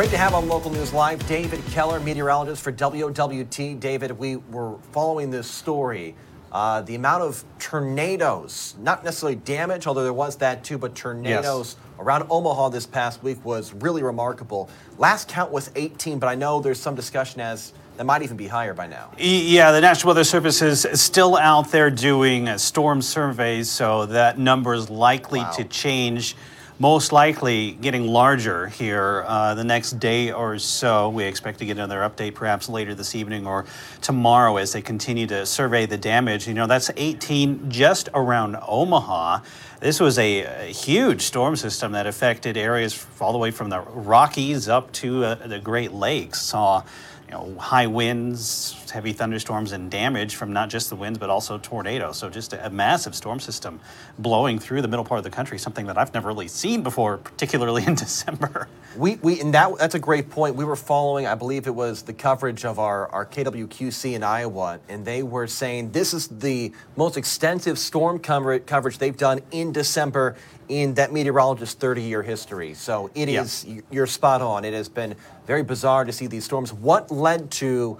Great to have on Local News Live David Keller, meteorologist for WOWT. David, we were following this story. Uh, the amount of tornadoes, not necessarily damage, although there was that too, but tornadoes yes. around Omaha this past week was really remarkable. Last count was 18, but I know there's some discussion as that might even be higher by now. Yeah, the National Weather Service is still out there doing storm surveys, so that number is likely wow. to change most likely getting larger here uh, the next day or so. We expect to get another update perhaps later this evening or tomorrow as they continue to survey the damage. You know, that's 18 just around Omaha. This was a, a huge storm system that affected areas all the way from the Rockies up to uh, the Great Lakes. Saw you know, high winds, heavy thunderstorms, and damage from not just the winds but also tornadoes. So just a, a, massive storm system blowing through the middle part of the country, something that I've never really seen before, particularly in December. We, we and that that's a great point. We were following, I believe it was the coverage of our, our KWQC in Iowa, and they were saying this is the most extensive storm cover, coverage they've done in December in that meteorologist's 30 year history. So it is, yeah. you're spot on. It has been very bizarre to see these storms. What led to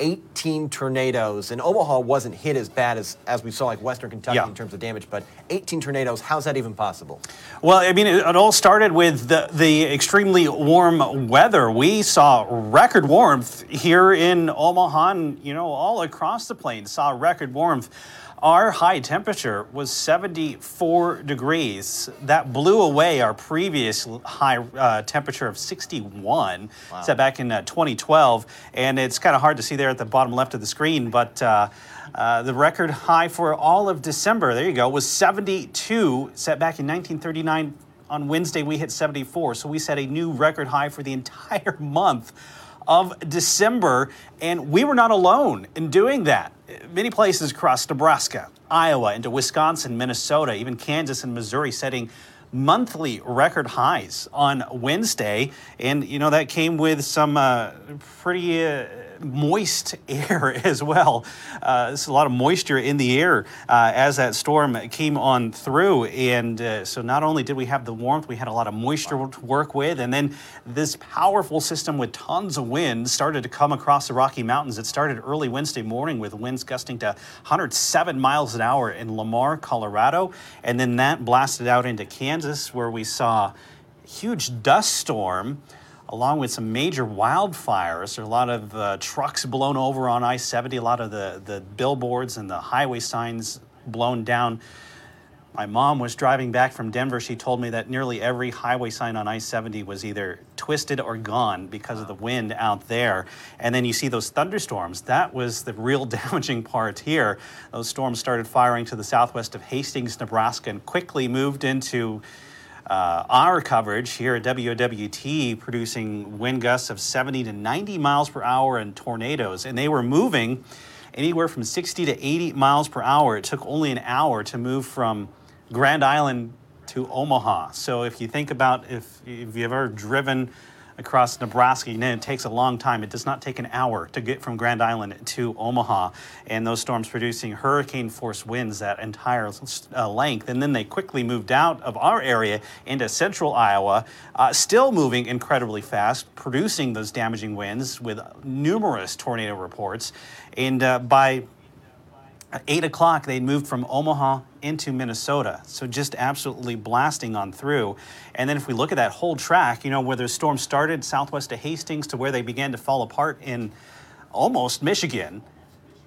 18 tornadoes? And Omaha wasn't hit as bad as, as we saw like Western Kentucky yeah. in terms of damage, but 18 tornadoes, how's that even possible? Well, I mean, it, it all started with the, the extremely warm weather. We saw record warmth here in Omaha and, you know, all across the plains saw record warmth. Our high temperature was 74 degrees. That blew away our previous high uh, temperature of 61, wow. set back in uh, 2012. And it's kind of hard to see there at the bottom left of the screen, but uh, uh, the record high for all of December, there you go, was 72, set back in 1939. On Wednesday, we hit 74, so we set a new record high for the entire month of December, and we were not alone in doing that. Many places across Nebraska, Iowa, into Wisconsin, Minnesota, even Kansas and Missouri setting monthly record highs on Wednesday. And, you know, that came with some uh, pretty. Uh, moist air as well. Uh, there's a lot of moisture in the air uh, as that storm came on through. And uh, so not only did we have the warmth, we had a lot of moisture to work with. And then this powerful system with tons of wind started to come across the Rocky Mountains. It started early Wednesday morning with winds gusting to 107 miles an hour in Lamar, Colorado. And then that blasted out into Kansas where we saw huge dust storm along with some major wildfires. There are a lot of uh, trucks blown over on I 70, a lot of the, the billboards and the highway signs blown down. My mom was driving back from Denver. She told me that nearly every highway sign on I 70 was either twisted or gone because of the wind out there. And then you see those thunderstorms. That was the real damaging part here. Those storms started firing to the southwest of Hastings, Nebraska, and quickly moved into uh, our coverage here at WOWT producing wind gusts of 70 to 90 miles per hour and tornadoes. And they were moving anywhere from 60 to 80 miles per hour. It took only an hour to move from Grand Island to Omaha. So if you think about if, if you've ever driven across Nebraska. Know, it takes a long time. It does not take an hour to get from Grand Island to Omaha. And those storms producing hurricane force winds that entire uh, length. And then they quickly moved out of our area into central Iowa, uh, still moving incredibly fast, producing those damaging winds with numerous tornado reports. And uh, by at 8 o'clock, they moved from Omaha into Minnesota. So just absolutely blasting on through. And then if we look at that whole track, you know, where the storm started southwest of Hastings to where they began to fall apart in almost Michigan,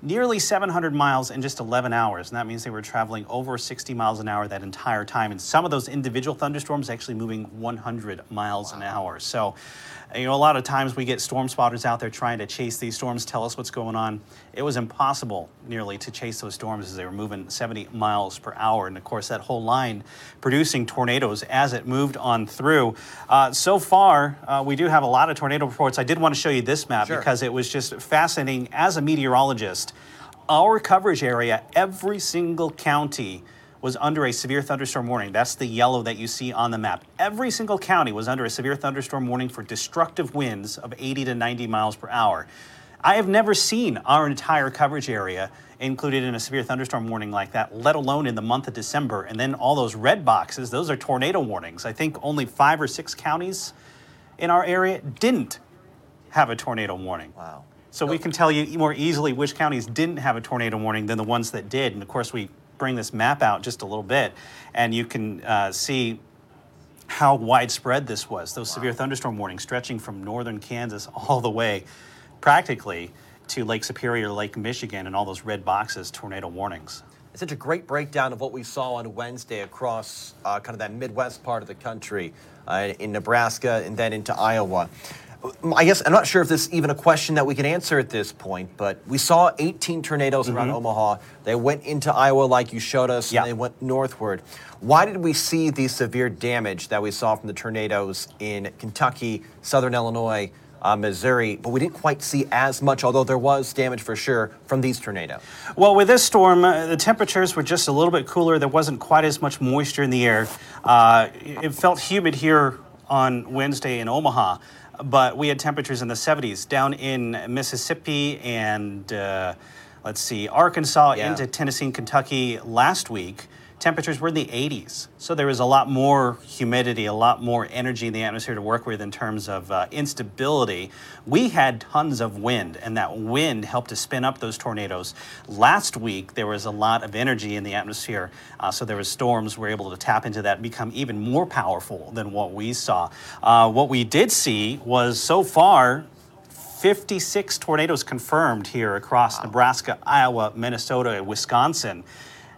nearly 700 miles in just 11 hours. And that means they were traveling over 60 miles an hour that entire time. And some of those individual thunderstorms actually moving 100 miles wow. an hour. So you know, a lot of times we get storm spotters out there trying to chase these storms, tell us what's going on. It was impossible nearly to chase those storms as they were moving 70 miles per hour. And of course, that whole line producing tornadoes as it moved on through. Uh, so far, uh, we do have a lot of tornado reports. I did want to show you this map sure. because it was just fascinating as a meteorologist. Our coverage area, every single county was under a severe thunderstorm warning. That's the yellow that you see on the map. Every single county was under a severe thunderstorm warning for destructive winds of 80 to 90 miles per hour. I have never seen our entire coverage area included in a severe thunderstorm warning like that, let alone in the month of December. And then all those red boxes, those are tornado warnings. I think only five or six counties in our area didn't have a tornado warning. Wow. So we can tell you more easily which counties didn't have a tornado warning than the ones that did. And of course, we bring this map out just a little bit, and you can uh, see how widespread this was. Those severe thunderstorm warnings stretching from northern Kansas all the way practically to Lake Superior, Lake Michigan, and all those red boxes, tornado warnings. It's such a great breakdown of what we saw on Wednesday across uh, kind of that Midwest part of the country uh, in Nebraska and then into Iowa. I guess I'm not sure if this is even a question that we can answer at this point, but we saw 18 tornadoes around Omaha. They went into Iowa, like you showed us, Yeah. and they went northward. Why did we see the severe damage that we saw from the tornadoes in Kentucky, southern Illinois, uh, Missouri, but we didn't quite see as much, although there was damage for sure from these tornadoes? Well, with this storm, uh, the temperatures were just a little bit cooler. There wasn't quite as much moisture in the air. Uh, it felt humid here on Wednesday in Omaha, but we had temperatures in the 70s down in Mississippi and uh, let's see, Arkansas Yeah. into Tennessee and Kentucky last week. Temperatures were in the 80s. So there was a lot more humidity, a lot more energy in the atmosphere to work with in terms of uh, instability. We had tons of wind, and that wind helped to spin up those tornadoes. Last week, there was a lot of energy in the atmosphere. Uh, so there was storms were able to tap into that and become even more powerful than what we saw. Uh, what we did see was so far 56 tornadoes confirmed here across Nebraska, Iowa, Minnesota, and Wisconsin.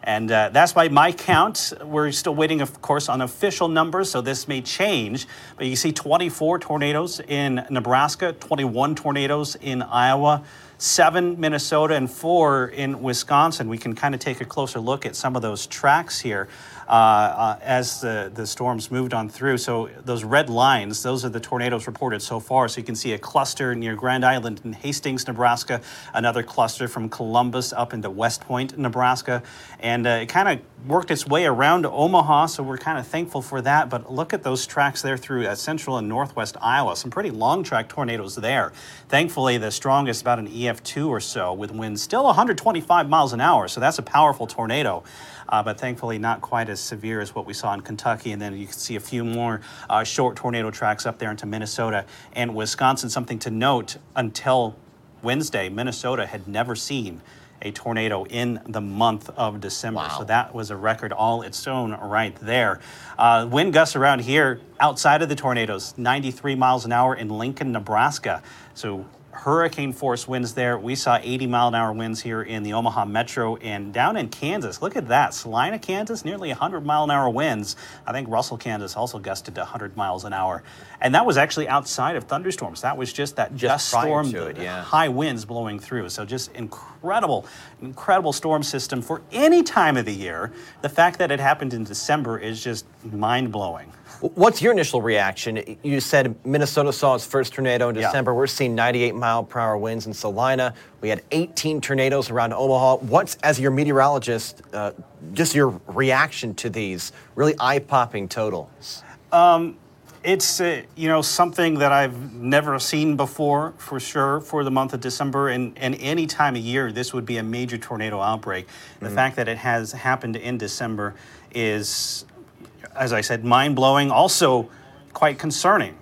And uh, that's by my count. We're still waiting, of course, on official numbers, so this may change. But you see 24 tornadoes in Nebraska, 21 tornadoes in Iowa, seven Minnesota, and four in Wisconsin. We can kind of take a closer look at some of those tracks here uh, uh, as the, the storms moved on through. So those red lines, those are the tornadoes reported so far. So you can see a cluster near Grand Island in Hastings, Nebraska, another cluster from Columbus up into West Point, Nebraska, and uh, it kind of worked its way around Omaha. So we're kind of thankful for that. But look at those tracks there through uh, central and northwest Iowa. Some pretty long track tornadoes there. Thankfully, the strongest about an EF2 or so, with winds still 125 miles an hour. So that's a powerful tornado uh, but thankfully not quite as severe as what we saw in Kentucky. And then you can see a few more uh, short tornado tracks up there into Minnesota and Wisconsin. Something to note until Wednesday, Minnesota had never seen a tornado in the month of December. Wow. So that was a record all its own right there. Uh, wind gusts around here outside of the tornadoes, 93 miles an hour in Lincoln, Nebraska. So hurricane force winds there. We saw 80 mile an hour winds here in the Omaha metro and down in Kansas. Look at that. Salina, Kansas, nearly 100 mile an hour winds. I think Russell, Kansas also gusted to 100 miles an hour. And that was actually outside of thunderstorms. That was just that dust prior storm, it, yeah. high winds blowing through. So just incredible, incredible storm system for any time of the year. The fact that it happened in December is just mind blowing. What's your initial reaction? You said Minnesota saw its first tornado in Yeah. December. We're seeing 98 mile per hour winds in Salina. We had 18 tornadoes around Omaha. What's, as your meteorologist, uh, just your reaction to these really eye popping totals? It's uh, you know something that I've never seen before for sure for the month of December and, and any time of year this would be a major tornado outbreak. The fact that it has happened in December is, as I said, mind blowing. Also, quite concerning.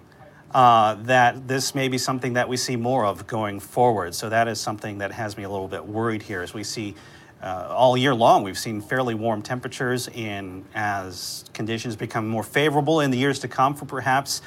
Uh, that this may be something that we see more of going forward. So that is something that has me a little bit worried here as we see uh, all year long. We've seen fairly warm temperatures, and as conditions become more favorable in the years to come for perhaps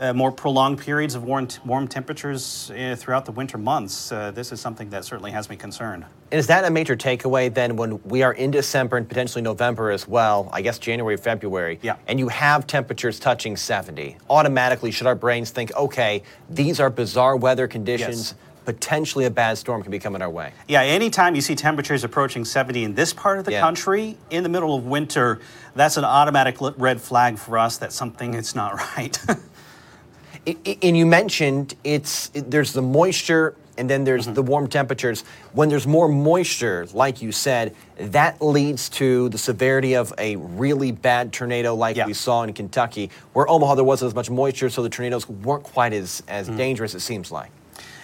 uh, more prolonged periods of warm, warm temperatures uh, throughout the winter months, uh, this is something that certainly has me concerned. Is that a major takeaway then when we are in December and potentially November as well? I guess January, February. Yeah. And you have temperatures touching 70. Automatically, should our brains think, okay, these are bizarre weather conditions, Yes. potentially a bad storm can be coming our way? Yeah, anytime you see temperatures approaching 70 in this part of the Yeah. country in the middle of winter, that's an automatic red flag for us that something is not right. I- I- And you mentioned it's it- there's the moisture and then there's Mm-hmm. the warm temperatures. When there's more moisture, like you said, that leads to the severity of a really bad tornado like Yeah. we saw in Kentucky, where Omaha there wasn't as much moisture, so the tornadoes weren't quite as, as Mm-hmm. dangerous, it seems like.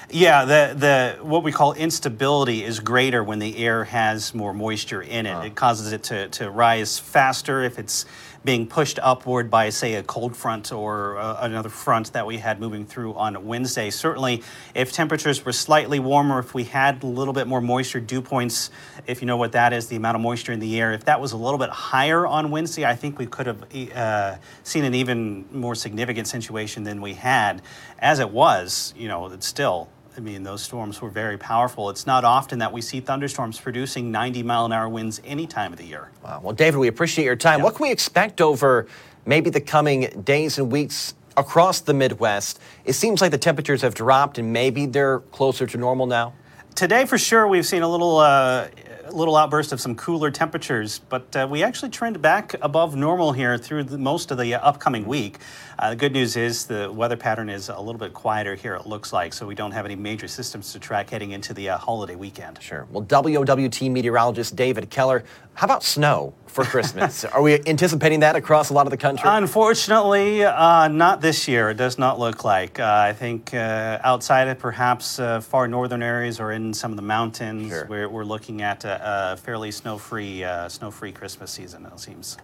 Yeah, the, the what we call instability is greater when the air has more moisture in it. It causes it to, to rise faster if it's being pushed upward by, say, a cold front or uh, another front that we had moving through on Wednesday. Certainly, if temperatures were slightly warmer, if we had a little bit more moisture, dew points, if you know what that is, the amount of moisture in the air, if that was a little bit higher on Wednesday, I think we could have uh, seen an even more significant situation than we had. As it was, you know, it's still I mean, those storms were very powerful. It's not often that we see thunderstorms producing 90 mile an hour winds any time of the year. Wow. Well, David, we appreciate your time. Yep. What can we expect over maybe the coming days and weeks across the Midwest? It seems like the temperatures have dropped and maybe they're closer to normal now. Today, for sure, we've seen a little. Uh, little outburst of some cooler temperatures, but uh, we actually trend back above normal here through the, most of the uh, upcoming week. Uh, the good news is the weather pattern is a little bit quieter here, it looks like, so we don't have any major systems to track heading into the uh, holiday weekend. Sure. Well, WOWT meteorologist David Keller, how about snow for Christmas? Are we anticipating that across a lot of the country? Unfortunately, uh, not this year. It does not look like. Uh, I think uh, outside of perhaps uh, far northern areas or in some of the mountains, sure. we're, we're looking at a, a fairly snow-free, uh, snow-free Christmas season. It seems.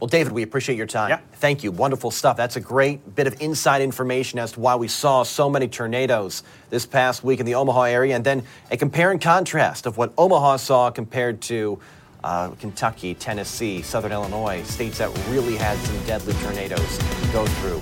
Well, David, we appreciate your time. Yeah. Thank you. Wonderful stuff. That's a great bit of inside information as to why we saw so many tornadoes this past week in the Omaha area, and then a compare and contrast of what Omaha saw compared to uh, Kentucky, Tennessee, Southern Illinois, states that really had some deadly tornadoes go through.